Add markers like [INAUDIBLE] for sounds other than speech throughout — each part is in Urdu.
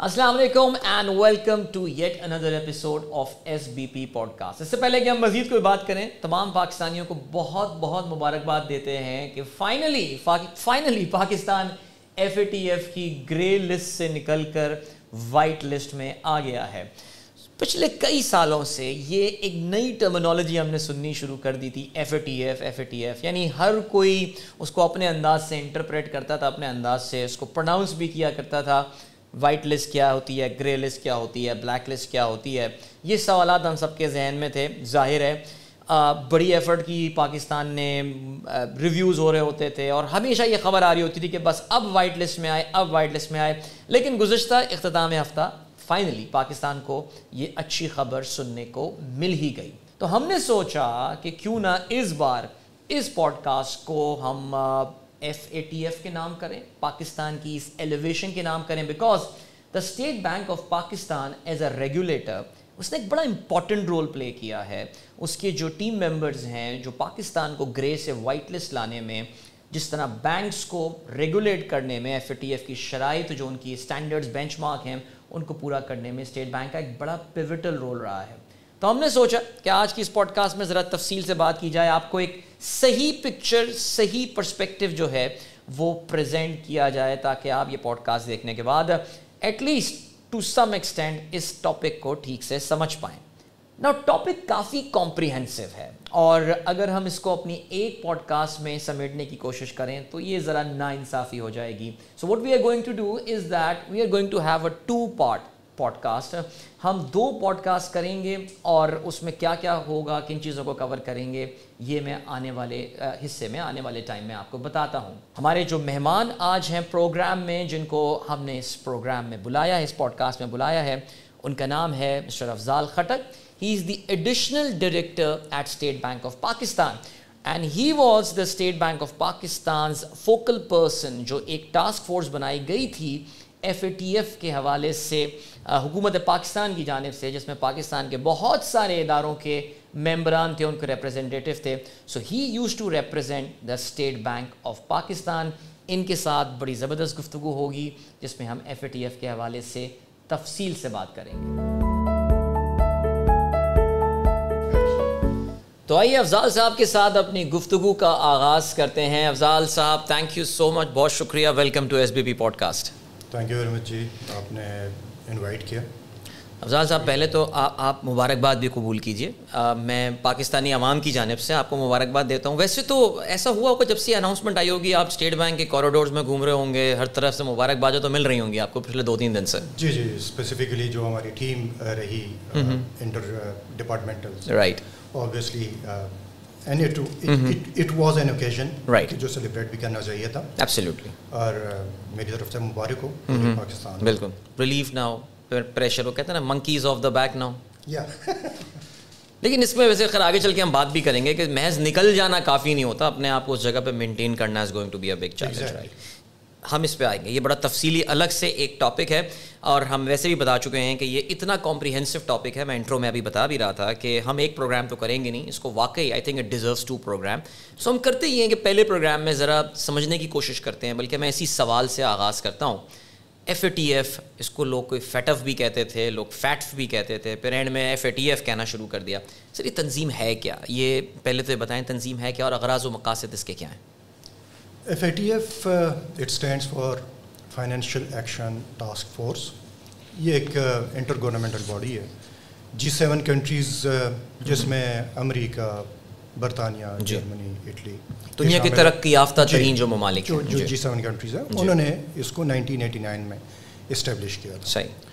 السلام علیکم and welcome to yet another episode of S B P podcast اس سے پہلے کہ ہم مزید کوئی بات کریں تمام پاکستانیوں کو بہت بہت مبارکباد دیتے ہیں کہ finally finally Pakistan F A T F کی گرے لسٹ سے نکل کر وائٹ لسٹ میں آ گیا ہے پچھلے کئی سالوں سے یہ ایک نئی ٹرمنالوجی ہم نے سننی شروع کر دی تھی F A T F F A T F یعنی ہر کوئی اس کو اپنے انداز سے انٹرپریٹ کرتا تھا اپنے انداز سے اس کو پروناؤنس بھی کیا کرتا تھا وائٹ لسٹ کیا ہوتی ہے، گرے لسٹ کیا ہوتی ہے، بلیک لسٹ کیا ہوتی ہے؟ یہ سوالات ہم سب کے ذہن میں تھے، ظاہر ہے۔ بڑی ایفرٹ کی پاکستان نے ریویوز ہو رہے ہوتے تھے اور ہمیشہ یہ خبر آ رہی ہوتی تھی کہ بس اب وائٹ لسٹ میں آئے، اب وائٹ لسٹ میں آئے۔ لیکن گزشتہ اختتام ہفتہ فائنلی پاکستان کو یہ اچھی خبر سننے کو مل ہی گئی۔ تو ہم نے سوچا کہ کیوں نہ اس بار اس پوڈ کاسٹ کو ہم ایف اے ٹی ایف کے نام کریں، پاکستان کی اس ایلیویشن کے نام کریں because the State Bank of Pakistan as a regulator اس نے ایک بڑا امپورٹنٹ رول پلے کیا ہے۔ اس کے جو ٹیم ممبرز ہیں، جو پاکستان کو گرے سے وائٹ لسٹ لانے میں، جس طرح بینکس کو ریگولیٹ کرنے میں ایف اے ٹی ایف کی شرائط جو ان کی اسٹینڈرڈز بینچ مارک ہیں، ان کو پورا کرنے میں اسٹیٹ بینک کا ایک بڑا پیوٹل رول رہا ہے۔ تو ہم نے سوچا کہ آج کی اس پوڈ کاسٹ میں ذرا تفصیل سے بات کی جائے، آپ کو ایک صحیح پکچر صحیح پرسپیکٹو جو ہے وہ پریزنٹ کیا جائے تاکہ آپ یہ پوڈ کاسٹ دیکھنے کے بعد at least to some extend us topic کو ٹھیک سے سمجھ پائیں۔ نا ٹاپک کافی کمپریہنسو ہے اور اگر ہم اس کو اپنی ایک پوڈ کاسٹ میں سمیٹنے کی کوشش کریں تو یہ ذرا نا انصافی ہو جائے گی۔ So what we are going to do is that we are going to have a two part podcast ہم دو پوڈ کاسٹ کریں گے اور اس میں کیا کیا ہوگا، کن چیزوں کو کور کریں گے، یہ میں آنے والے حصے میں، آنے والے ٹائم میں آپ کو بتاتا ہوں۔ ہمارے جو مہمان آج ہیں پروگرام میں، جن کو ہم نے اس پروگرام میں بلایا ہے، اس پوڈ کاسٹ میں بلایا ہے، ان کا نام ہے Mr Afzal Khattak he is the additional director at State Bank of Pakistan and he was the State Bank of Pakistan's focal person جو ایک ٹاسک فورس بنائی گئی تھی۔ ایف اے ٹی ایف کے حوالے سے حکومت پاکستان کی جانب سے، جس میں پاکستان کے بہت سارے اداروں کے ممبران تھے، ان کے ریپرزینٹیو تھے۔ So he used to represent the State Bank of Pakistan ان کے ساتھ بڑی زبردست گفتگو ہوگی، جس میں ہم ایف اے ٹی ایف کے حوالے سے تفصیل سے بات کریں گے۔ تو آئیے افضال صاحب کے ساتھ اپنی گفتگو کا آغاز کرتے ہیں۔ افضال صاحب تھینک یو سو مچ بہت شکریہ۔ Welcome to S B P podcast thank you very much جی آپ نے انوائٹ کیا افضال صاحب پہلے تو آپ مبارکباد بھی قبول کیجیے میں پاکستانی عوام کی جانب سے آپ کو مبارکباد دیتا ہوں ویسے تو ایسا ہوا ہوگا جب سے اناؤنسمنٹ آئی ہوگی آپ اسٹیٹ بینک کے کوریڈورز میں گھوم رہے ہوں گے ہر طرف سے مبارکباد تو مل رہی ہوں گی آپ کو پچھلے دو تین دن سے جی جی اسپیسیفکلی جو ہماری ٹیم رہی interdepartmental right obviously it was an occasion جو سیلیبریٹ بھی کرنا چاہیے تھا ایبسلیوٹلی اور میری طرف سے مبارک ہو پاکستان بالکل ریلیف نہ ہو پریشر ہو کہتے ہیں نا منکیز آف دا بیک نہ ہو لیکن اس میں ویسے خیر آگے چل کے ہم بات بھی کریں گے کہ محض نکل جانا کافی نہیں ہوتا اپنے آپ کو اس جگہ پہ مینٹین کرنا is going to be a big challenge right ہم اس پہ آئیں گے۔ یہ بڑا تفصیلی الگ سے ایک ٹاپک ہے اور ہم ویسے بھی بتا چکے ہیں کہ یہ اتنا کمپریہنسو ٹاپک ہے۔ میں انٹرو میں ابھی بتا بھی رہا تھا کہ ہم ایک پروگرام تو کریں گے نہیں، اس کو واقعی I think it deserves to programme so ہم کرتے ہی ہیں کہ پہلے پروگرام میں ذرا سمجھنے کی کوشش کرتے ہیں، بلکہ میں اسی سوال سے آغاز کرتا ہوں۔ ایف اے ٹی ایف اس کو لوگ کوئی فیٹ اف بھی کہتے تھے، لوگ فیٹف بھی کہتے تھے۔ پھر اینڈ میں ایف اے ٹی ایف کہنا شروع کر دیا۔ سر، یہ تنظیم ہے کیا؟ یہ پہلے تو یہ بتائیں تنظیم ہے کیا اور اغراض و مقاصد اس کے کیا ہیں؟ F A T F it stands for financial action task force یہ ایک انٹر گورنمنٹل باڈی ہے جی سیون کنٹریز جس میں امریکہ برطانیہ جرمنی اٹلی دنیا کی ترقی یافتہ ترین جو ممالک جو جی سیون کنٹریز ہیں انہوں نے اس کو نائنٹین ایٹی نائن میں اسٹیبلش کیا تھا صحیح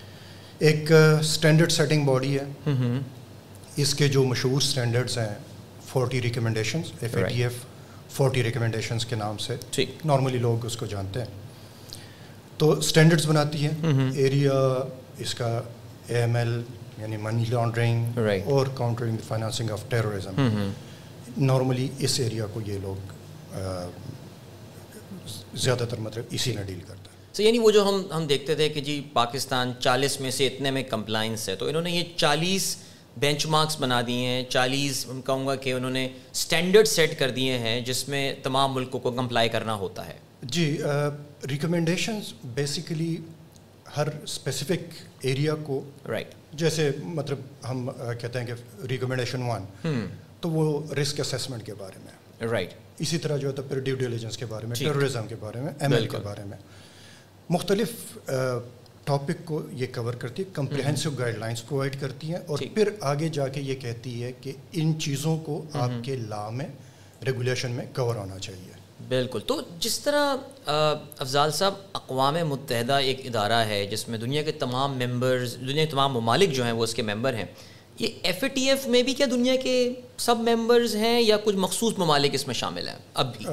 ایک اسٹینڈرڈ سیٹنگ باڈی ہے اس کے جو مشہور اسٹینڈرڈس ہیں forty recommendations F A T F forty recommendations کے نام سے۔ نارملی لوگ اس کو جانتے ہیں۔ تو اسٹینڈرڈس بناتی ہیں۔ ایریا اس کا اے ایم ایل یعنی منی لانڈرنگ اور countering financing of terrorism normally us area کو یہ لوگ زیادہ تر مطلب اسی نے ڈیل کرتا ہے سو یعنی وہ جو ہم ہم دیکھتے تھے کہ جی پاکستان چالیس میں سے اتنے میں کمپلائنس ہے تو انہوں نے یہ چالیس بینچ مارکس بنا دیے ہیں چالیس کہوں گا کہ انہوں نے اسٹینڈرڈ سیٹ کر دیے ہیں جس میں تمام ملکوں کو کمپلائی کرنا ہوتا ہے۔ جی ریکمنڈیشنز بیسیکلی ہر اسپیسیفک ایریا کو رائٹ جیسے مطلب ہم کہتے ہیں کہ ریکمنڈیشن ون تو وہ رسک اسیسمنٹ کے بارے میں۔ رائٹ اسی طرح جو ہے تو پھر ڈیو ڈیلیجنس کے بارے میں ٹیررزم کے بارے میں ایم ایل کے بارے میں۔ مختلف ٹاپک کو یہ کور کرتی ہے کمپریہنسو گائیڈ لائنس پرووائڈ کرتی ہیں اور پھر آگے جا کے یہ کہتی ہے کہ ان چیزوں کو آپ کے لا میں ریگولیشن میں کور ہونا چاہیے۔ بالکل۔ تو جس طرح افضال صاحب اقوام متحدہ ایک ادارہ ہے جس میں دنیا کے تمام ممبرز دنیا کے تمام ممالک جو ہیں وہ اس کے ممبر ہیں یہ ایف اے ٹی ایف میں بھی کیا دنیا کے سب ممبرز ہیں یا کچھ مخصوص ممالک اس میں شامل ہیں؟ اب بھی۔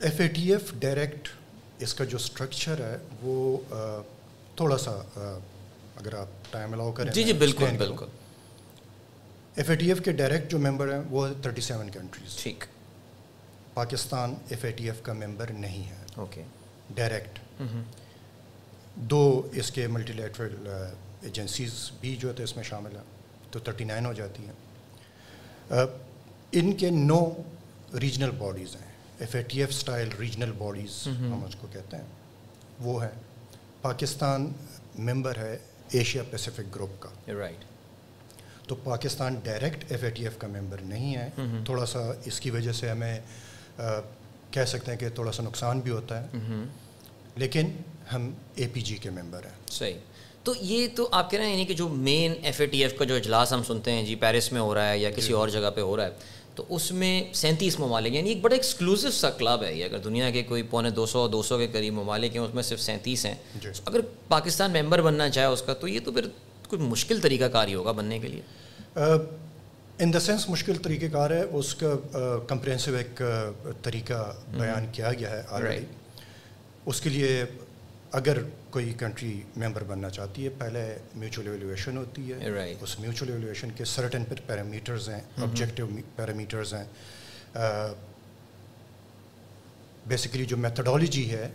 F A T F direct اس کا جو اسٹرکچر ہے وہ تھوڑا سا اگر آپ ٹائم الاؤ کریں جی جی بالکل بالکل۔ ایف اے ٹی ایف کے ڈائریکٹ جو ممبر ہیں وہ تھرٹی سیون کنٹریز ٹھیک۔ Pakistan F A T F کا ممبر نہیں ہے۔ اوکے ڈائریکٹ دو اس کے ملٹی لیٹرل ایجنسیز بھی جو ہے اس میں شامل ہیں تو تھرٹی نائن ہو جاتی ہیں۔ ان کے نو ریجنل باڈیز ہیں۔ F A T F style regional bodies ہم اس کو کہتے ہیں۔ وہ ہیں۔ پاکستان ممبر ہے ایشیا پیسیفک گروپ کا۔ رائٹ تو Pakistan direct F A T F کا ممبر نہیں ہے۔ تھوڑا سا اس کی وجہ سے ہمیں کہہ سکتے ہیں کہ تھوڑا سا نقصان بھی ہوتا ہے۔ لیکن ہم اے پی جی کے ممبر ہیں۔ صحیح۔ تو یہ تو آپ کہہ رہے ہیں یعنی کہ جو main F A T F کا جو اجلاس ہم سنتے ہیں جی پیرس میں ہو رہا ہے یا کسی اور جگہ پہ ہو رہا ہے۔ تو اس میں سینتیس ممالک یعنی ایک بڑا ایکسکلوسو سا کلب ہے یہ۔ اگر دنیا کے کوئی پونے دو سو دو سو کے قریب ممالک ہیں اس میں صرف سینتیس ہیں۔ جی۔ اگر پاکستان ممبر بننا چاہے اس کا تو یہ تو پھر کوئی مشکل طریقہ کار ہی ہوگا بننے کے لیے۔ ان دا سینس مشکل طریقہ کار ہے اس کا کمپرینسو ایک طریقہ بیان کیا گیا ہے آلریڈی اس کے لیے اگر کوئی کنٹری ممبر بننا چاہتی ہے پہلے میوچل ایویلیویشن ہوتی ہے اس میوچل ایویلیویشن کے سرٹن پر پیرامیٹرز ہیں آبجیکٹیو پیرامیٹرز ہیں۔ بیسیکلی جو میتھڈالوجی ہے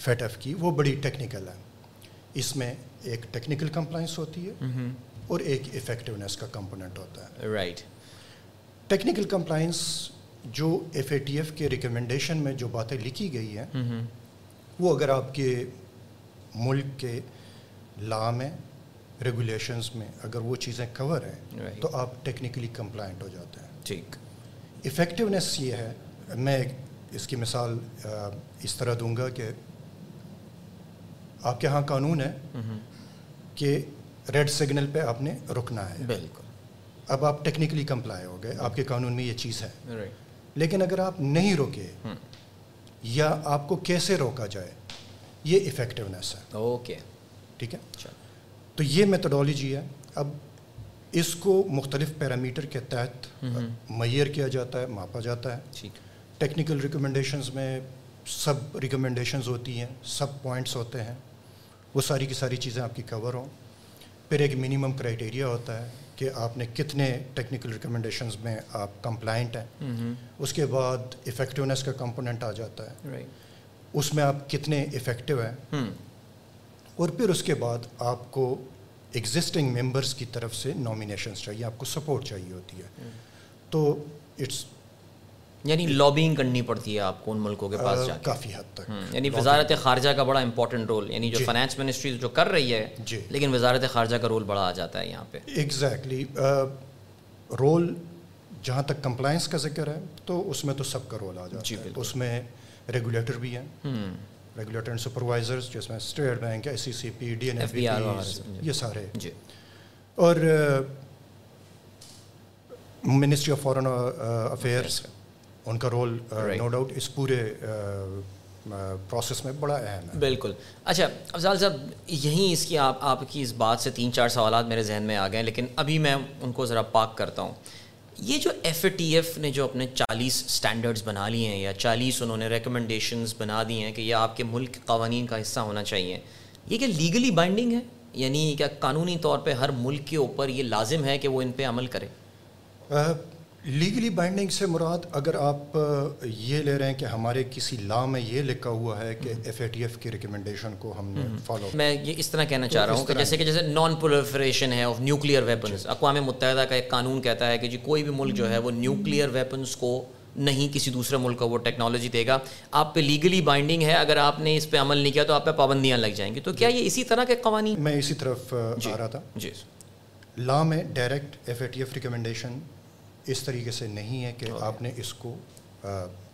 فیٹ ایف کی وہ بڑی ٹیکنیکل ہے۔ اس میں ایک ٹیکنیکل کمپلائنس ہوتی ہے اور ایک افیکٹونیس کا کمپوننٹ ہوتا ہے۔ رائٹ ٹیکنیکل کمپلائنس جو ایف اے ٹی ایف کے ریکمنڈیشن میں جو باتیں لکھی گئی ہیں وہ اگر آپ کے ملک کے لا میں ریگولیشنز میں اگر وہ چیزیں کور ہیں تو آپ ٹیکنیکلی کمپلائنٹ ہو جاتے ہیں. ٹھیک. افیکٹونیس یہ ہے میں اس کی مثال اس طرح دوں گا کہ آپ کے ہاں قانون ہے کہ ریڈ سگنل پہ آپ نے رکنا ہے. بالکل. اب آپ ٹیکنیکلی کمپلائی ہو گئے آپ کے قانون میں یہ چیز ہے. لیکن اگر آپ نہیں روکے یا آپ کو کیسے روکا جائے یہ افیکٹونیس ہے. اوکے ٹھیک ہے؟ تو یہ میتھڈالوجی ہے. اب اس کو مختلف پیرامیٹر کے تحت میئر کیا جاتا ہے ماپا جاتا ہے۔ ٹیکنیکل ریکمنڈیشنز میں سب ریکمنڈیشنز ہوتی ہیں سب پوائنٹس ہوتے ہیں۔ وہ ساری کی ساری چیزیں آپ کی کور ہوں۔ پھر ایک منیمم کرائٹیریا ہوتا ہے کہ آپ نے کتنے ٹیکنیکل ریکمنڈیشنز میں آپ کمپلائنٹ ہیں۔ اس کے بعد افیکٹونیس کا کمپوننٹ آ جاتا ہے۔ اس میں آپ کتنے افیکٹو ہیں۔ اور پھر اس کے بعد آپ کو ایگزسٹنگ ممبرس کی طرف سے نامینیشنس چاہیے آپ کو سپورٹ چاہیے ہوتی ہے۔ تو اٹس یعنی لابینگ کرنی پڑتی ہے آپ کو ان ملکوں کے پاس جا کافی حد تک۔ یعنی وزارت خارجہ کا بڑا امپورٹنٹ رول یعنی جو فائنانس منسٹری جو کر رہی ہے جی۔ لیکن وزارت خارجہ کا رول بڑا آ جاتا ہے یہاں پہ۔ ایگزیکٹلی رول جہاں تک کمپلائنس کا ذکر ہے تو اس میں تو سب کا رول آ جاتا ہے۔ اس میں ریگولیٹر بھی ہیں. ریگولیٹر اینڈ سپروائزرس جس میں State Bank S C C P D N F B یہ سارے. جی. اور منسٹری آف فارن افیئرس ان کا رول نو ڈاؤٹ اس پورے پروسیس میں بڑا اہم ہے. بالکل. اچھا افضال صاحب یہیں اس کی آپ آپ کی اس بات سے تین چار سوالات میرے ذہن میں آ گئے ہیں لیکن ابھی میں ان کو ذرا پاک کرتا ہوں۔ یہ جو ایف اے ٹی ایف نے جو اپنے چالیس اسٹینڈرڈس بنا لیے ہیں یا چالیس انہوں نے ریکمنڈیشنز بنا دی ہیں کہ یہ آپ کے ملک کے قوانین کا حصہ ہونا چاہیے، یہ کیا لیگلی بائنڈنگ ہے؟ یعنی کیا قانونی طور پہ ہر ملک کے اوپر یہ لازم ہے کہ وہ ان پہ عمل کرے؟ لیگلی بائنڈنگ سے مراد اگر آپ یہ لے رہے ہیں کہ ہمارے کسی لا میں یہ لکھا ہوا ہے کہ ایف اے ٹی ایف کی ریکمنڈیشن کو ہم نے فالو میں یہ اس طرح کہنا چاہ رہا ہوں کہ جیسے کہ جیسے نان پرولیفریشن ہے آف نیوکلیئر ویپنس اقوام متحدہ کا ایک قانون کہتا ہے کہ جی کوئی بھی ملک جو ہے وہ نیوکلیئر ویپنس کو نہیں کسی دوسرے ملک کو وہ ٹیکنالوجی دے گا۔ آپ پہ لیگلی بائنڈنگ ہے اگر آپ نے اس پہ عمل نہیں کیا تو آپ پہ پابندیاں لگ جائیں گی۔ تو کیا یہ اسی طرح کے قوانین؟ میں اسی طرف جی۔ آ رہا تھا۔ جی۔ لا میں direct F A T F recommendation اس طریقے سے نہیں ہے کہ آپ نے اس کو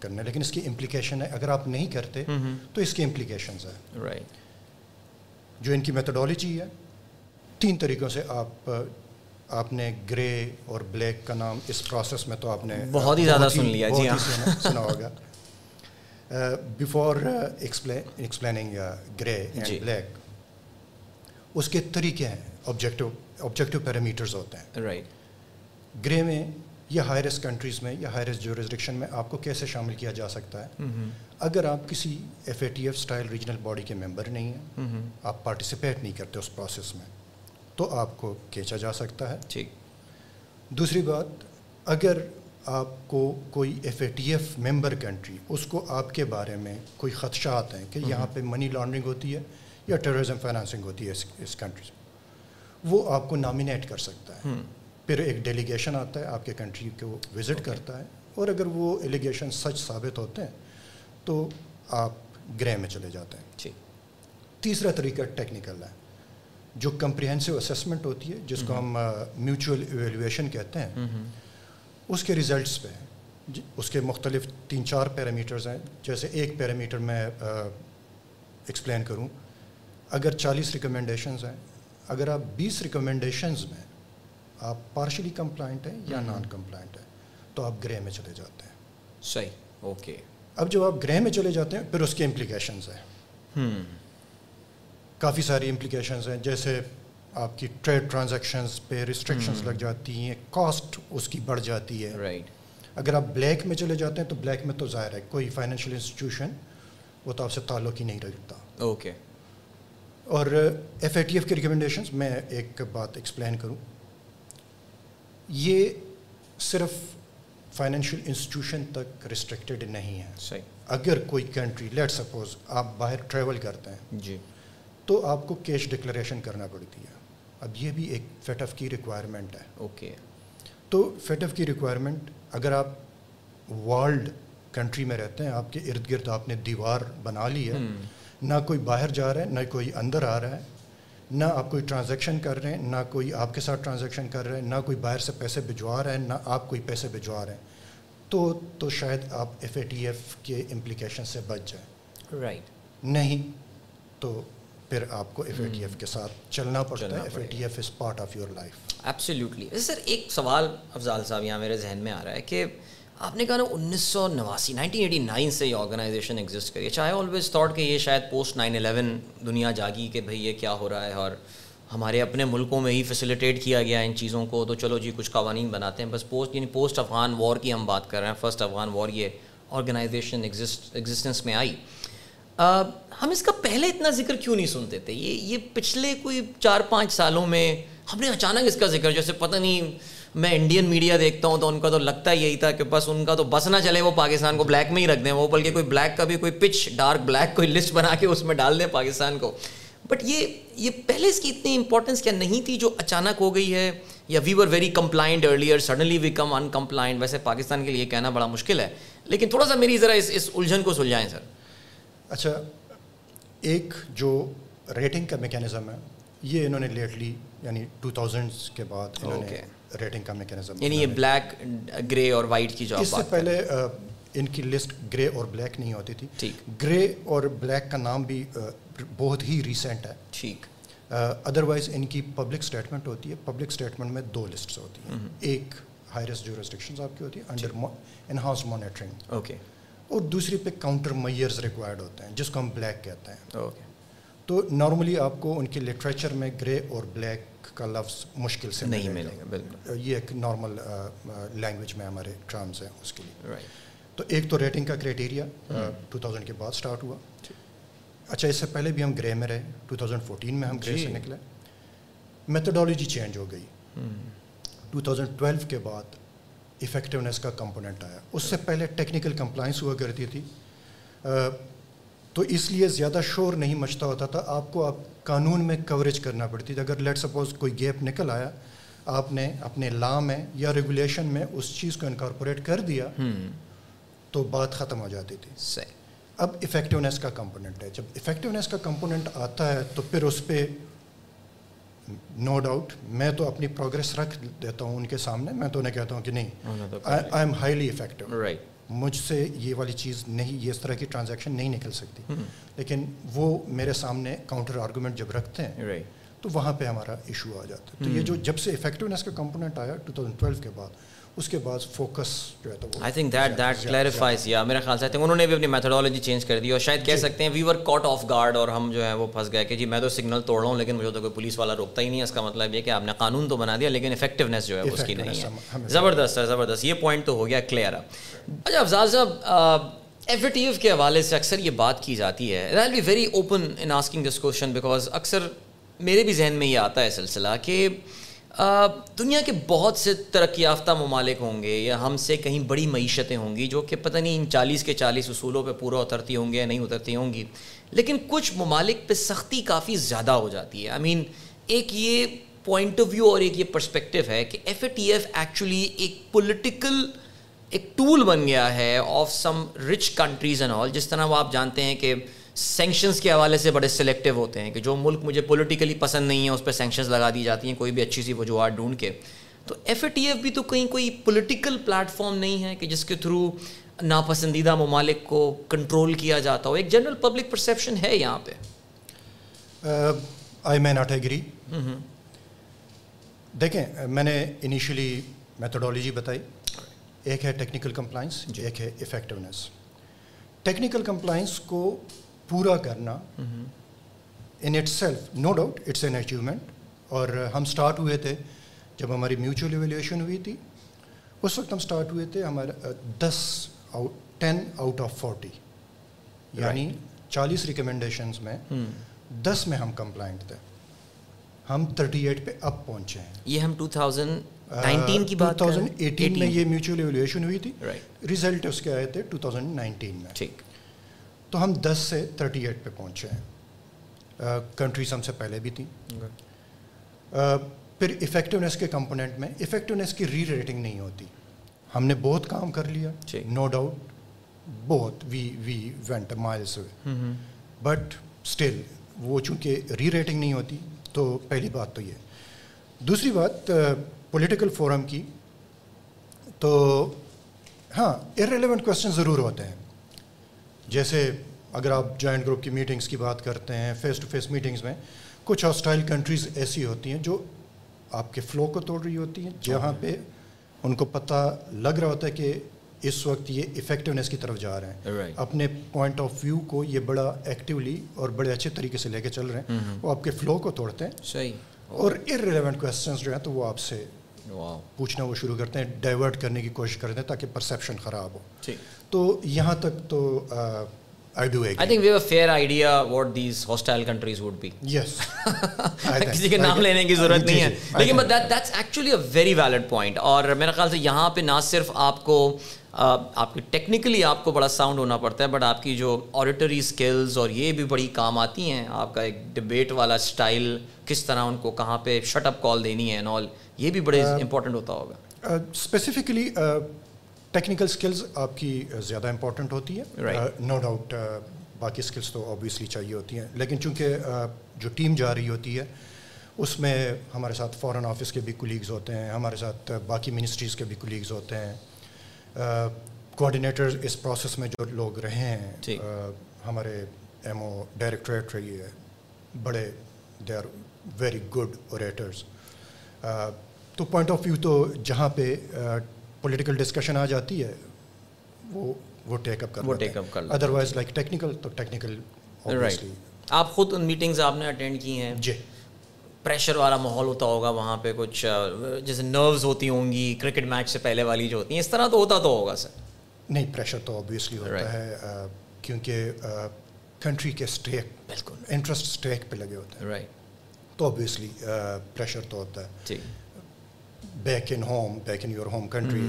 کرنا ہے۔ لیکن اس کی امپلیکیشن ہے۔ اگر آپ نہیں کرتے تو اس کی امپلیکیشنز ہیں۔ رائٹ جو ان کی میتھڈالوجی ہے تین طریقوں سے آپ آپ نے گرے اور بلیک کا نام اس پروسیس میں تو آپ نے بہت ہی زیادہ سن لیا جی ہاں۔ سنا ہوگا۔ Before explaining grey and black اس کے طریقے ہیں۔ آبجیکٹو آبجیکٹو پیرامیٹرز ہوتے ہیں۔ رائٹ گرے میں یا ہائی رسک کنٹریز میں یا ہائی رسک جورسڈکشن میں آپ کو کیسے شامل کیا جا سکتا ہے؟ اگر آپ کسی F A T F style regional body کے ممبر نہیں ہیں آپ پارٹیسپیٹ نہیں کرتے اس پروسیس میں تو آپ کو کھینچا جا سکتا ہے۔ ٹھیک دوسری بات اگر آپ کو کوئی F A T F member country اس کو آپ کے بارے میں کوئی خدشات ہیں کہ یہاں پہ منی لانڈرنگ ہوتی ہے یا ٹیررزم فائنانسنگ ہوتی ہے اس کنٹری سے وہ آپ کو نامینیٹ کر سکتا ہے۔ پھر ایک ڈیلیگیشن آتا ہے آپ کے کنٹری کو وزٹ کرتا ہے اور اگر وہ ایلیگیشن سچ ثابت ہوتے ہیں تو آپ گرہ میں چلے جاتے ہیں۔ ٹھیک تیسرا طریقہ ٹیکنیکل ہے جو کمپریہنسو اسسمنٹ ہوتی ہے جس کو ہم میوچل ایویلویشن کہتے ہیں۔ اس کے ریزلٹس پہ جی، اس کے مختلف تین چار پیرامیٹرز ہیں۔ جیسے ایک پیرامیٹر میں ایکسپلین کروں۔ اگر چالیس ریکمنڈیشنز ہیں اگر آپ بیس ریکمنڈیشنز میں آپ پارشلی کمپلائنٹ ہیں یا نان کمپلائنٹ ہیں تو آپ گرے میں چلے جاتے ہیں. صحیح اوکے اب جب آپ گرہ میں چلے جاتے ہیں پھر اس کے امپلیکیشنز ہیں. کافی ساری امپلیکیشنز ہیں جیسے آپ کی ٹریڈ ٹرانزیکشنز پہ ریسٹرکشنز لگ جاتی ہیں کاسٹ اس کی بڑھ جاتی ہے. رائٹ اگر آپ بلیک میں چلے جاتے ہیں تو بلیک میں تو ظاہر ہے کوئی فائنینشیل انسٹیٹیوشن وہ تو آپ سے تعلق ہی نہیں رکھتا. اوکے اور ایف اے ٹی ایف کی ریکمنڈیشنز میں ایک بات ایکسپلین کروں. یہ صرف فائنینشیل انسٹیٹیوشن تک ریسٹرکٹیڈ نہیں ہے۔ صحیح۔ اگر کوئی کنٹری لیٹ سپوز آپ باہر ٹریول کرتے ہیں جی۔ تو آپ کو کیش ڈکلریشن کرنا پڑتی ہے۔ اب یہ بھی ایک فیٹ آف کی ریکوائرمنٹ ہے۔ اوکے۔ تو فیٹ آف کی ریکوائرمنٹ اگر آپ ورلڈ کنٹری میں رہتے ہیں آپ کے ارد گرد آپ نے دیوار بنا لی ہے۔ نہ کوئی باہر جا رہا ہے نہ کوئی اندر آ رہا ہے۔ نہ آپ کوئی ٹرانزیکشن کر رہے ہیں نہ کوئی آپ کے ساتھ ٹرانزیکشن کر رہے ہیں نہ کوئی باہر سے پیسے بھجوا رہے ہیں نہ آپ کوئی پیسے بھجوا رہے ہیں۔ تو تو شاید آپ ایف اے ٹی ایف کے امپلیکیشن سے بچ جائیں۔ رائٹ نہیں تو پھر آپ کو ایف اے ٹی ایف کے ساتھ چلنا پڑتا ہے۔ F A T F is part of your life absolutely sir ایک سوال افضال صاحب یہاں میرے ذہن میں آ رہا ہے کہ آپ نے کہا نا انیس سو نواسی نائنٹین ایٹی نائن سے یہ آرگنائزیشن ایگزسٹ کری ہے۔ چاہے آلویز تھاٹ کہ یہ شاید پوسٹ نائن الیون دنیا جاگی کہ بھائی یہ کیا ہو رہا ہے اور ہمارے اپنے ملکوں میں ہی فیسیلیٹیٹ کیا گیا ان چیزوں کو۔ تو چلو جی کچھ قوانین بناتے ہیں۔ بس پوسٹ یعنی پوسٹ افغان وار کی ہم بات کر رہے ہیں۔ فرسٹ افغان وار یہ آرگنائزیشن ایگزسٹنس میں آئی۔ ہم اس کا پہلے اتنا ذکر کیوں نہیں سنتے تھے؟ یہ یہ پچھلے کوئی چار پانچ سالوں میں ہم نے اچانک اس کا ذکر، جیسے پتہ نہیں میں انڈین میڈیا دیکھتا ہوں تو ان کا تو لگتا یہی تھا کہ بس ان کا تو بس نہ چلے وہ پاکستان کو بلیک میں ہی رکھ دیں۔ وہ بلکہ کوئی بلیک کا بھی کوئی پچ ڈارک بلیک کوئی لسٹ بنا کے اس میں ڈال دیں پاکستان کو۔ بٹ یہ یہ پہلے اس کی اتنی امپورٹنس کیا نہیں تھی جو اچانک ہو گئی ہے؟ یا we were very compliant earlier suddenly we come in compliant ویسے پاکستان کے لیے کہنا بڑا مشکل ہے۔ لیکن تھوڑا سا میری ذرا اس اس الجھن کو سلجھائیں سر۔ اچھا ایک جو ریٹنگ کا میکینزم ہے یہ انہوں نے لیٹلی یعنی ٹو تھاؤزینڈس کے بعد انہوں نے ریٹنگ کا میکینزم یعنی یہ بلیک گرے اور وائٹ کی جو اس سے پہلے ان کی لسٹ گرے اور بلیک نہیں ہوتی تھی۔ گرے اور بلیک کا نام بھی بہت ہی ریسنٹ ہے۔ ٹھیک۔ ادروائز ان کی پبلک اسٹیٹمنٹ ہوتی ہے۔ پبلک اسٹیٹمنٹ میں دو لسٹس ہوتی ہیں۔ ایک ہائرسٹ جو ریسٹرکشنز آپ کی ہوتی ہیں انڈر انہاؤس مانیٹرنگ اوکے اور دوسری پہ کاؤنٹر میئرز ریکوائرڈ ہوتے ہیں جس کو ہم بلیک کہتے ہیں۔ اوکے تو نارملی آپ کو ان کے لٹریچر میں گرے اور بلیک کا لفظ مشکل سے نہیں ملے گا۔ بالکل۔ یہ ایک نارمل لینگویج میں ہمارے ٹرمز ہیں اس کے لیے۔ تو ایک تو ریٹنگ کا کرائٹیریا ٹو تھاؤزینڈ کے بعد اسٹارٹ ہوا۔ اچھا اس سے پہلے بھی ہم گرے میں رہے۔ ٹو تھاؤزینڈ فورٹین میں ہم گرے سے نکلے۔ میتھڈالوجی چینج ہو گئی۔ ٹو تھاؤزینڈ ٹویلو کے بعد افیکٹونیس کا کمپوننٹ آیا۔ اس سے پہلے ٹیکنیکل کمپلائنس ہوا کرتی تھی۔ تو اس لیے زیادہ شور نہیں مچتا ہوتا تھا۔ آپ کو آپ قانون میں کوریج کرنا پڑتی تھی۔ اگر لیٹ سپوز کوئی گیپ نکل آیا آپ نے اپنے لا میں یا ریگولیشن میں اس چیز کو انکارپوریٹ کر دیا تو بات ختم ہو جاتی تھی۔ صحیح۔ اب افیکٹونیس کا کمپوننٹ ہے۔ جب افیکٹونیس کا کمپوننٹ آتا ہے تو پھر اس پہ نو ڈاؤٹ میں تو اپنی پروگرس رکھ دیتا ہوں ان کے سامنے۔ میں تو انہیں کہتا ہوں کہ نہیں آئی ایم ہائیلی افیکٹو مجھ سے یہ والی چیز نہیں یہ اس طرح کی ٹرانزیکشن نہیں نکل سکتی۔ لیکن وہ میرے سامنے کاؤنٹر آرگومنٹ جب رکھتے ہیں تو وہاں پہ ہمارا ایشو آ جاتا ہے۔ تو یہ جو جب سے افیکٹونیس کا کمپوننٹ آیا ٹو تھاؤزنڈ ٹویلو کے بعد اس کے بعد فوکس جو ہے تو I think that that clarifies یا میرا خیال سے انہوں نے بھی اپنی میتھڈالوجی چینج کر دی اور شاید کہہ جی۔ سکتے ہیں وی ور کاٹ آف گارڈ اور ہم جو ہے وہ پھنس گئے کہ جی میں تو سگنل توڑ رہا ہوں لیکن مجھے تو کوئی پولیس والا روکتا ہی نہیں ہے اس کا مطلب یہ کہ آپ نے قانون تو بنا دیا لیکن افیکٹونیس جو ہے اس کی نہیں ہے زبردست ہے زبردست یہ پوائنٹ تو ہو گیا کلیئر اچھا افضال صاحب ایف ٹی ایف کے حوالے سے اکثر یہ بات کی جاتی ہے I be very open in asking this question because اکثر میرے بھی ذہن میں یہ آتا ہے سلسلہ کہ دنیا کے بہت سے ترقی یافتہ ممالک ہوں گے یا ہم سے کہیں بڑی معیشتیں ہوں گی جو کہ پتہ نہیں ان چالیس کے چالیس اصولوں پہ پورا اترتی ہوں گے یا نہیں اترتی ہوں گی، لیکن کچھ ممالک پہ سختی کافی زیادہ ہو جاتی ہے۔ آئی مین ایک یہ پوائنٹ آف ویو اور ایک یہ پرسپیکٹو ہے کہ F A T F actually ایک پولیٹیکل ایک ٹول بن گیا ہے of some rich countries and all جس طرح وہ آپ جانتے ہیں کہ سینکشنز کے حوالے سے بڑے سلیکٹیو ہوتے ہیں کہ جو ملک مجھے پولیٹیکلی پسند نہیں ہے اس پہ سینکشنز لگا دی جاتی ہیں کوئی بھی اچھی سی وجوہات ڈھونڈ کے۔ تو ایف اے ٹی ایف بھی تو کہیں کوئی پولیٹیکل پلیٹ فارم نہیں ہے کہ جس کے تھرو ناپسندیدہ ممالک کو کنٹرول کیا جاتا ہو۔ ایک جنرل پبلک پرسیپشن ہے یہاں پہ۔ آئی مے ناٹ ایگری دیکھیں میں نے انیشلی میتھڈالوجی بتائی۔ ایک ہے ٹیکنیکل کمپلائنس جی۔ ایک ہے افیکٹونیس ٹیکنیکل کمپلائنس کو پورا کرنا in itself no doubt it's an achievement اور ہم اسٹارٹ ہوئے تھے جب ہماری میوچل ایویلیویشن ہوئی تھی اس وقت ہم اسٹارٹ ہوئے تھے ہمارے دس out ten out of forty یعنی چالیس ریکمنڈیشنز میں دس میں ہم کمپلائنٹ تھے۔ ہم تھرٹی ایٹ پہ اب پہنچے ہیں۔ یہ ہم ٹو تھاؤزینڈ نائنٹین کی بات ایٹین میں یہ میوچل ایویلیویشن ہوئی تھی۔ ریزلٹ اس کے آئے تھے ٹو تھاؤزینڈ نائنٹین میں۔ ٹھیک۔ تو ہم دس سے تھرٹی ایٹ پہ پہنچے ہیں۔ کنٹریز ہم سے پہلے بھی تھیں۔ پھر افیکٹونیس کے کمپوننٹ میں افیکٹونیس کی ری ریٹنگ نہیں ہوتی۔ ہم نے بہت کام کر لیا۔ نو ڈاؤٹ بہت۔ We we went miles but still وہ چونکہ ری ریٹنگ نہیں ہوتی تو پہلی بات تو یہ۔ دوسری بات پولیٹیکل فورم کی۔ تو ہاں ارریلیونٹ کوشچن ضرور ہوتے ہیں۔ جیسے اگر آپ جوائنٹ گروپ کی میٹنگس کی بات کرتے ہیں فیس ٹو فیس میٹنگس میں کچھ ہاسٹائل کنٹریز ایسی ہوتی ہیں جو آپ کے فلو کو توڑ رہی ہوتی ہیں جہاں پہ ان کو پتہ لگ رہا ہوتا ہے کہ اس وقت یہ افیکٹونیس کی طرف جا رہے ہیں۔ اپنے پوائنٹ آف ویو کو یہ بڑا ایکٹیولی اور بڑے اچھے طریقے سے لے کے چل رہے ہیں۔ وہ آپ کے فلو کو توڑتے ہیں۔ صحیح۔ اور ارریلیونٹ کوشچنس جو ہیں تو وہ آپ سے پوچھنا وہ شروع کرتے ہیں ڈائیورٹ کرنے کی کوشش کرتے ہیں تاکہ پرسیپشن خراب ہو۔ تو یہاں تک تو. [LAUGHS] کسی کے نام لینے کی ضرورت نہیں ہے۔ لیکن ویری ویلڈ پوائنٹ اور میرے خیال سے یہاں پہ نہ صرف آپ کو آپ کی ٹیکنیکلی آپ کو بڑا ساؤنڈ ہونا پڑتا ہے بٹ آپ کی جو آڈیٹری اسکلز اور یہ بھی بڑی کام آتی ہیں آپ کا ایک ڈبیٹ والا اسٹائل کس طرح ان کو کہاں پہ شٹ اپ کال دینی ہے آل یہ بھی بڑے امپورٹنٹ ہوتا ہوگا۔ اسپیسیفکلی ٹیکنیکل اسکلز آپ کی زیادہ امپورٹنٹ ہوتی ہے نو ڈاؤٹ باقی اسکلس تو آبویسلی چاہیے ہوتی ہیں لیکن چونکہ جو ٹیم جا رہی ہوتی ہے اس میں ہمارے ساتھ فورن آفس کے بھی کولیگز ہوتے ہیں ہمارے ساتھ باقی منسٹریز کے بھی کولیگز ہوتے ہیں کوآڈینیٹر اس پروسیس میں جو لوگ رہے ہیں ہمارے ایم او ڈائریکٹریٹ رہی ہے بڑے they are very good orators تو پوائنٹ آف ویو تو جہاں پہ پولیٹیکل ڈسکشن آ جاتی ہے وہ وہ ٹیک اپ کر وہ ٹیک اپ کر ادر وائز لائک ٹیکنیکل تو ٹیکنیکل آپ خود ان میٹنگز آپ نے اٹینڈ کی ہیں جی پریشر والا ماحول ہوتا ہوگا وہاں پہ کچھ جیسے نروز ہوتی ہوں گی کرکٹ میچ سے پہلے والی جو ہوتی ہیں اس طرح تو ہوتا تو ہوگا سر نہیں پریشر تو آبویسلی ہوتا ہے کیونکہ کنٹری کے اسٹیک بالکل انٹرسٹ اسٹیک پہ لگے ہوتے ہیں رائٹ تو آبویسلی پریشر تو ہوتا ہے back in home back in your home country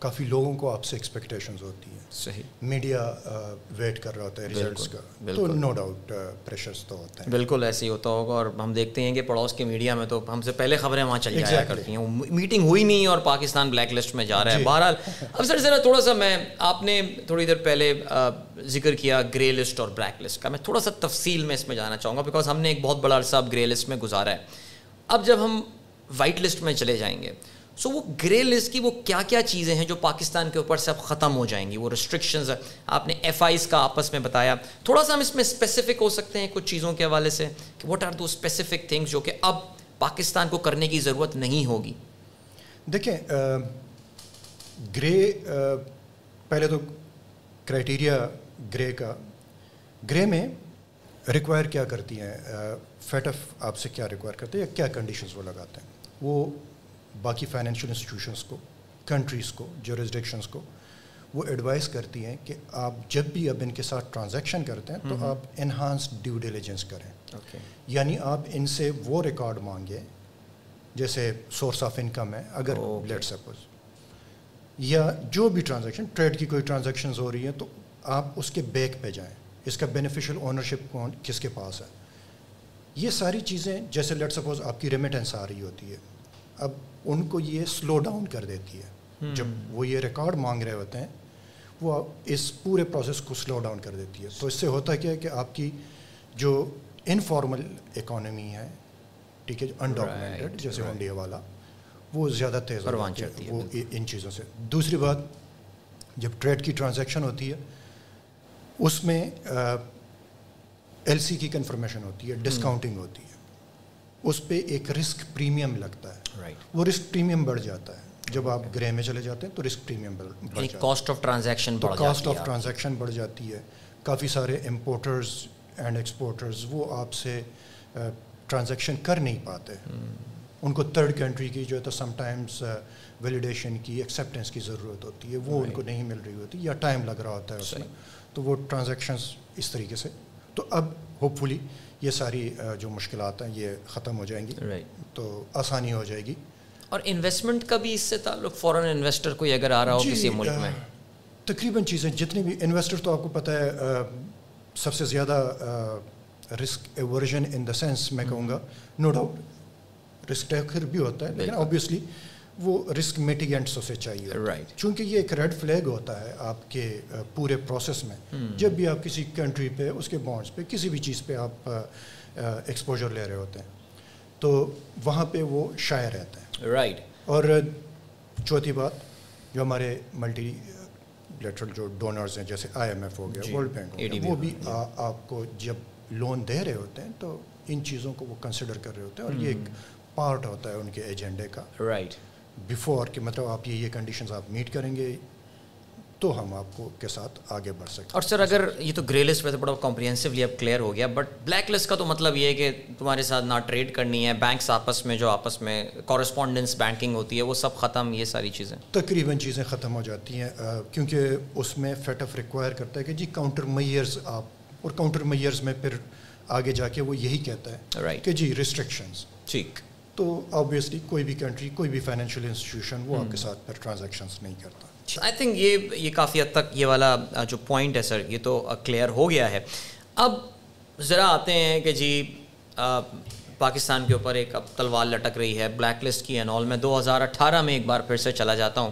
کافی لوگوں کو آپ سے ایکسپیکٹیشنز ہوتی ہیں. صحیح. میڈیا ویٹ کر رہا ہوتا ہے ریزلٹس کا. تو نو ڈاؤٹ پریشرس تو ہوتے ہیں. بالکل ایسے ہی ہوتا ہوگا اور ہم دیکھتے ہیں کہ پڑوس کے میڈیا میں تو ہم سے پہلے خبریں وہاں چل جایا کرتی ہیں. میٹنگ ہوئی نہیں اور پاکستان بلیک لسٹ میں جا رہا ہے. جی۔ بہرحال اب سر ذرا تھوڑا سا میں آپ نے تھوڑی دیر پہلے ذکر کیا گرے لسٹ اور بلیک لسٹ کا. میں تھوڑا سا تفصیل میں اس میں جانا چاہوں گا بیکاز ہم نے ایک بہت بڑا عرصہ اب گرے لسٹ میں گزارا ہے. اب جب ہم وائٹ لسٹ میں چلے جائیں گے۔ سو وہ گرے لسٹ کی وہ کیا کیا چیزیں ہیں جو پاکستان کے اوپر سے اب ختم ہو جائیں گی؟ وہ ریسٹرکشنز آپ نے ایف آئیز کا آپس میں بتایا۔ تھوڑا سا ہم اس میں اسپیسیفک ہو سکتے ہیں کچھ چیزوں کے حوالے سے کہ what are two specific things جو کہ اب پاکستان کو کرنے کی ضرورت نہیں ہوگی۔ دیکھیں گرے پہلے تو کرائٹیریا گرے کا۔ گرے میں ریکوائر کیا کرتی ہیں؟ فیٹ آف آپ سے کیا ریکوائر کرتے ہیں یا کیا کنڈیشنز وہ لگاتے ہیں؟ وہ باقی فائنینشیل انسٹیٹیوشنس کو کنٹریز کو جورسڈکشنس کو وہ ایڈوائز کرتی ہیں کہ آپ جب بھی اب ان کے ساتھ ٹرانزیکشن کرتے ہیں تو آپ انہانسڈ ڈیو ڈیلیجنس کریں۔ یعنی آپ ان سے وہ ریکارڈ مانگیں جیسے سورس آف انکم ہے اگر لیٹ سپوز یا جو بھی ٹرانزیکشن ٹریڈ کی کوئی ٹرانزیکشنز ہو رہی ہیں تو آپ اس کے بیک پہ جائیں۔ اس کا بینیفیشیل اونرشپ کون کس کے پاس ہے؟ یہ ساری چیزیں جیسے لیٹ سپوز آپ کی ریمیٹنس آ رہی ہوتی ہے اب ان کو یہ سلو ڈاؤن کر دیتی ہے۔ جب وہ یہ ریکارڈ مانگ رہے ہوتے ہیں وہ اس پورے پروسیس کو سلو ڈاؤن کر دیتی ہے۔ تو اس سے ہوتا کیا ہے کہ آپ کی جو انفارمل اکانومی ہے ٹھیک ہے انڈاکومنٹڈ جیسے انڈیا والا وہ زیادہ تیز ہے وہ ان چیزوں سے۔ دوسری بات جب ٹریڈ کی ٹرانزیکشن ہوتی ہے اس میں ایل سی کی کنفرمیشن ہوتی ہے ڈسکاؤنٹنگ ہوتی ہے. اس پہ ایک رسک پریمیم لگتا ہے. وہ رسک پریمیم بڑھ جاتا ہے. جب آپ گرے میں چلے جاتے ہیں تو risk premium cost of transaction cost of transaction بڑھ جاتی ہے کافی سارے امپورٹرز اینڈ ایکسپورٹرز وہ آپ سے ٹرانزیکشن کر نہیں پاتے. ان کو تھرڈ کنٹری کی جو ہے تو سم ٹائمس ویلیڈیشن کی ایکسیپٹنس کی ضرورت ہوتی ہے. وہ ان کو نہیں مل رہی ہوتی یا ٹائم لگ رہا ہوتا ہے اس میں. تو وہ ٹرانزیکشنس اس طریقے سے تو اب ہوپ فلی یہ ساری جو مشکلات ہیں یہ ختم ہو جائیں گی۔ تو آسانی ہو جائے گی۔ اور انویسٹمنٹ کا بھی اس سے تعلق فورن انویسٹر کوئی اگر آ رہا ہو جی، کسی ملک میں؟ تقریباً چیزیں جتنی بھی انویسٹر تو آپ کو پتہ ہے سب سے زیادہ رسک ایورژن ان دا سینس میں کہوں گا نو ڈاؤٹ رسک ٹیکر بھی ہوتا ہے لیکن آبویسلی وہ رسک میٹیگینٹس اسے چاہیے رائٹ چونکہ یہ ایک ریڈ فلیگ ہوتا ہے آپ کے پورے پروسیس میں۔ جب بھی آپ کسی کنٹری پہ اس کے بانڈس پہ کسی بھی چیز پہ آپ ایکسپوجر لے رہے ہوتے ہیں تو وہاں پہ وہ شائع رہتا ہے رائٹ اور چوتھی بات جو ہمارے ملٹی لیٹرل جو ڈونرز ہیں جیسے آئی ایم ایف ہو گیا ورلڈ بینک ہو گیا وہ بھی آپ کو جب لون دے رہے ہوتے ہیں تو ان چیزوں کو وہ کنسیڈر کر رہے ہوتے ہیں اور یہ ایک پارٹ ہوتا ہے ان کے ایجنڈے کا۔ رائٹ بیفور کہ مطلب آپ یہ یہ کنڈیشنز آپ میٹ کریں گے تو ہم آپ کو کے ساتھ آگے بڑھ سکتے اور سر اگر یہ تو گرے لسٹ پہ تو بڑا کمپریہنسولی اب کلیئر ہو گیا بٹ بلیک لسٹ کا تو مطلب یہ ہے کہ تمہارے ساتھ نہ ٹریڈ کرنی ہے بینکس آپس میں جو آپس میں کورسپونڈنس بینکنگ ہوتی ہے وہ سب ختم یہ ساری چیزیں۔ تقریباً چیزیں ختم ہو جاتی ہیں کیونکہ اس میں فیٹ آف ریکوائر کرتا ہے کہ جی کاؤنٹر میئرز آپ اور کاؤنٹر میئرز میں پھر آگے جا کے وہ یہی کہتا ہے رائٹ کہ جی ریسٹرکشنز ٹھیک۔ تو آبویسلی کوئی بھی کنٹری کوئی بھی فائنینشیل انسٹیٹیوشن وہ آپ کے ساتھ پھر ٹرانزیکشنس نہیں کرتا۔ آئی تھنک یہ یہ کافی حد تک یہ والا جو پوائنٹ ہے سر یہ تو کلیئر ہو گیا ہے۔ اب ذرا آتے ہیں کہ جی پاکستان کے اوپر ایک اب تلوار لٹک رہی ہے بلیک لسٹ کی اینول میں دو ہزار اٹھارہ میں ایک بار پھر سے چلا جاتا ہوں۔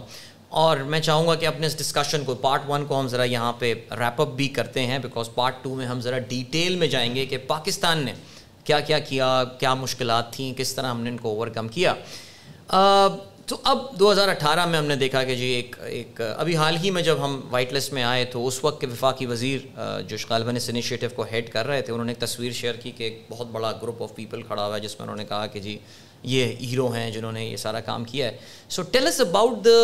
اور میں چاہوں گا کہ اپنے اس ڈسکشن کو پارٹ ون کو ہم ذرا یہاں پہ ریپ اپ بھی کرتے ہیں بیکاز پارٹ ٹو میں ہم ذرا ڈیٹیل میں جائیں گے کہ پاکستان نے کیا کیا کیا کیا مشکلات تھیں، کس طرح ہم نے ان کو اوور کم کیا تو اب دو ہزار اٹھارہ میں ہم نے دیکھا کہ جی ایک ایک، ابھی حال ہی میں جب ہم وائٹ لسٹ میں آئے تو اس وقت کے وفاقی وزیر جو غالباً اس انیشیٹو کو ہیڈ کر رہے تھے۔ انہوں نے ایک تصویر شیئر کی کہ ایک بہت بڑا گروپ آف پیپل کھڑا ہوا ہے، جس میں انہوں نے کہا کہ جی یہ ہیرو ہیں جنہوں نے یہ سارا کام کیا ہے۔ So tell us about the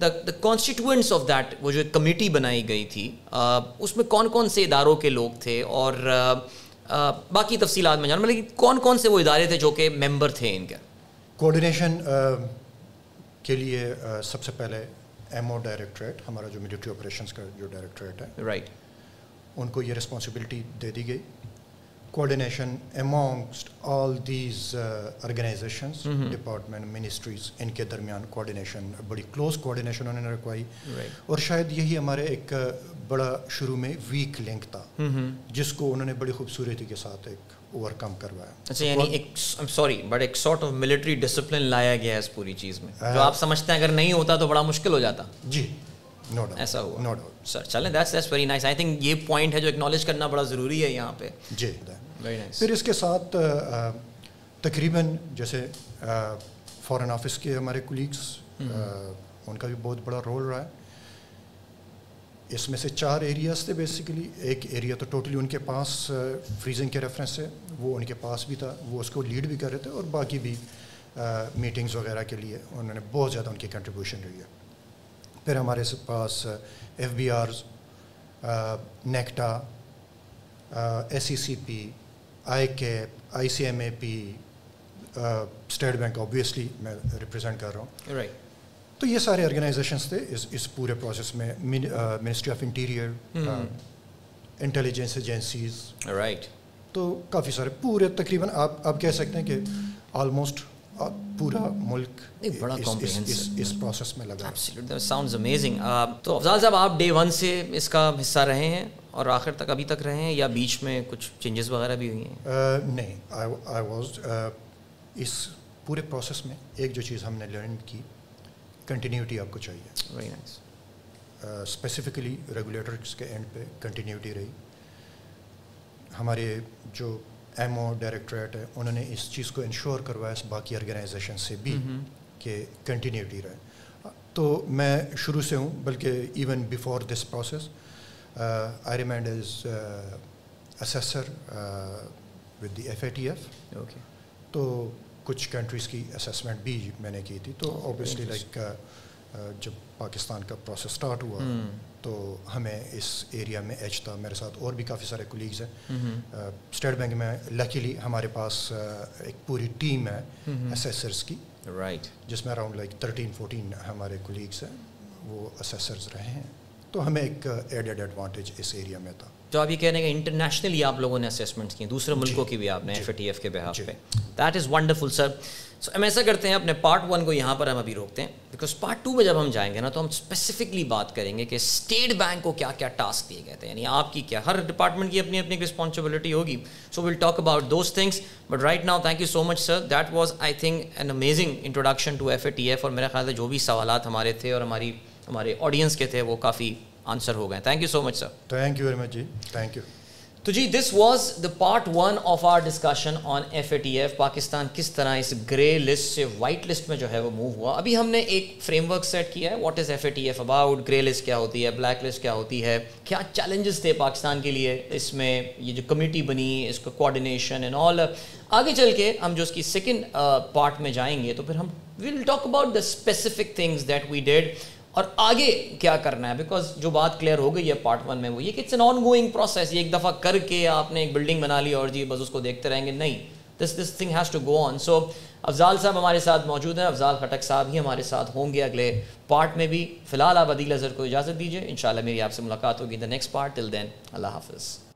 the the constituents of that وہ جو ایک کمیٹی بنائی گئی تھی۔ اس میں کون کون سے اداروں کے لوگ تھے اور باقی تفصیلات میں جانوں لیکن کون کون سے وہ ادارے تھے جو کہ ممبر تھے ان کے؟ کوآڈینیشن کے لیے سب سے پہلے ایم او ڈائریکٹریٹ ہمارا جو ملٹری آپریشنس کا جو ڈائریکٹریٹ ہے رائٹ ان کو یہ رسپانسبلٹی دے دی گئی۔ Coordination amongst all these organisations department ministries ان کے درمیان کوآڈینیشن بڑی کلوز کوآڈینیشن انہوں نے رکھوائی۔ اور شاید یہی ہمارے ایک بڑا شروع میں ویک لنک تھا جس کو انہوں نے بڑی خوبصورتی کے ساتھ ایک اوور کم کروایا۔ اچھا یعنی ایک سوری بٹ ایک سارٹ آف ملٹری ڈسپلن لایا گیا ہے اس پوری چیز میں۔ جو آپ سمجھتے ہیں اگر نہیں ہوتا تو بڑا مشکل ہو جاتا۔ جی ایسا ہوا۔ سر چلیں that's that's very nice I think یہ پوائنٹ ہے جو اکنالج کرنا بڑا ضروری ہے یہاں پہ۔ جی پھر اس کے ساتھ تقریباً جیسے فارن آفس کے ہمارے کولیگس ان کا بھی بہت بڑا رول رہا ہے۔ اس میں سے چار ایریاز تھے بیسیکلی ایک ایریا تو ٹوٹلی ان کے پاس uh, فریزنگ کے ریفرنس سے وہ ان کے پاس بھی تھا. وہ اس کو لیڈ بھی کر رہے تھے اور باقی بھی uh, میٹنگز وغیرہ کے لیے انہوں نے بہت زیادہ ان کی کنٹریبیوشن رہی ہے. پھر ہمارے پاس F B Rs NACTA S C C P I CAP I C M A P state bank obviously میں ریپرزینٹ کر رہا ہوں. رائٹ تو یہ سارے آرگنائزیشنس تھے اس اس پورے پروسیس میں ministry of interior intelligence agencies right تو کافی سارے پورے تقریباً آپ آپ کہہ سکتے ہیں کہ آلموسٹ پورا ملک اس پروسیس میں لگا ساؤنڈز امیزنگ تو افضال صاحب آپ ڈے ون سے اس کا حصہ رہے ہیں اور آخر تک ابھی تک رہے ہیں یا بیچ میں کچھ چینجز وغیرہ بھی ہوئی ہیں؟ نہیں آئی واز اس پورے پروسیس میں ایک جو چیز ہم نے لرن کی کنٹینیوٹی آپ کو چاہیے۔ ویری نائس اسپیسیفکلی ریگولیٹرس کے اینڈ پہ کنٹینیوٹی رہی۔ ہمارے جو ایم او ڈائریکٹریٹ ہے انہوں نے اس چیز کو انشور کروایا اس باقی آرگنائزیشن سے بھی کہ کنٹینیوٹی رہے۔ تو میں شروع سے ہوں بلکہ even before this process I remained as assessor with the F A T F تو کچھ کنٹریز کی اسیسمنٹ بھی میں نے کی تھی تو اوبیسلی لائک جب پاکستان کا پروسیس اسٹارٹ ہوا تو ہمیں اس ایریا میں ایچ تھا۔ میرے ساتھ اور بھی کافی سارے کولیگز ہیں۔ اسٹیٹ بینک میں لکیلی ہمارے پاس ایک پوری ٹیم ہے اسیسرس کی۔ رائٹ جس میں اراؤنڈ لائک تھرٹین فورٹین ہمارے کولیگس ہیں وہ اسیسرز رہے ہیں۔ تو ہمیں ایک ایڈیڈ ایڈوانٹیج اس ایریا میں تھا۔ جو آپ یہ کہہ رہے ہیں کہ انٹرنیشنلی آپ لوگوں نے اسیسمنٹ کی دوسرے ملکوں کی بھی آپ نے ایف اے ٹی ایف کے بہاف پہ۔ دیٹ از ونڈرفل سر سو ہم ایسا کرتے ہیں اپنے پارٹ ون کو یہاں پر ہم ابھی روکتے ہیں۔ بیکاز پارٹ ٹو میں جب ہم جائیں گے نا تو ہم اسپیسیفکلی بات کریں گے کہ اسٹیٹ بینک کو کیا کیا ٹاسک دیے گئے تھے۔ یعنی آپ کی کیا ہر ڈپارٹمنٹ کی اپنی اپنی رسپانسبلٹی ہوگی۔ So will talk about those things but right now thank you so much sir that was I think an amazing introduction to F A T F اور میرا خیال ہے جو بھی سوالات ہمارے تھے اور ہماری ہمارے آڈینس کے تھے وہ کافی آنسر ہو گئے thank you so much sir thank you very much G thank you تو جی this was the part one of our discussion on F A T F Pakistan کس طرح اس گرے لسٹ سے وائٹ لسٹ میں جو ہے وہ موو ہوا ابھی ہم نے ایک فریم ورک سیٹ کیا ہے what is F A T F about grey list کیا ہوتی ہے بلیک لسٹ کیا ہوتی ہے کیا چیلنجز تھے پاکستان کے لیے اس میں یہ جو کمیٹی بنی اس کا کوآڈینیشن اینڈ آل آگے چل کے ہم جو اس کی سیکنڈ پارٹ میں جائیں گے تو پھر ہم will talk about the specific things that we did اور آگے کیا کرنا ہے؟ بیکاز جو بات کلیئر ہو گئی ہے پارٹ ون میں وہ یہ کہ it's an ongoing process یہ ایک دفعہ کر کے آپ نے ایک بلڈنگ بنا لی اور جی بس اس کو دیکھتے رہیں گے۔ نہیں this this thing has to go on so Afzal sahib ہمارے ساتھ موجود ہیں، افضال خٹک صاحب ہی ہمارے ساتھ ہوں گے اگلے پارٹ میں بھی۔ فی الحال آپ عدیل اظہر کو اجازت دیجیے ان شاء اللہ میری آپ سے ملاقات ہوگی۔ دا نیکسٹ پارٹ ٹل دین اللہ حافظ۔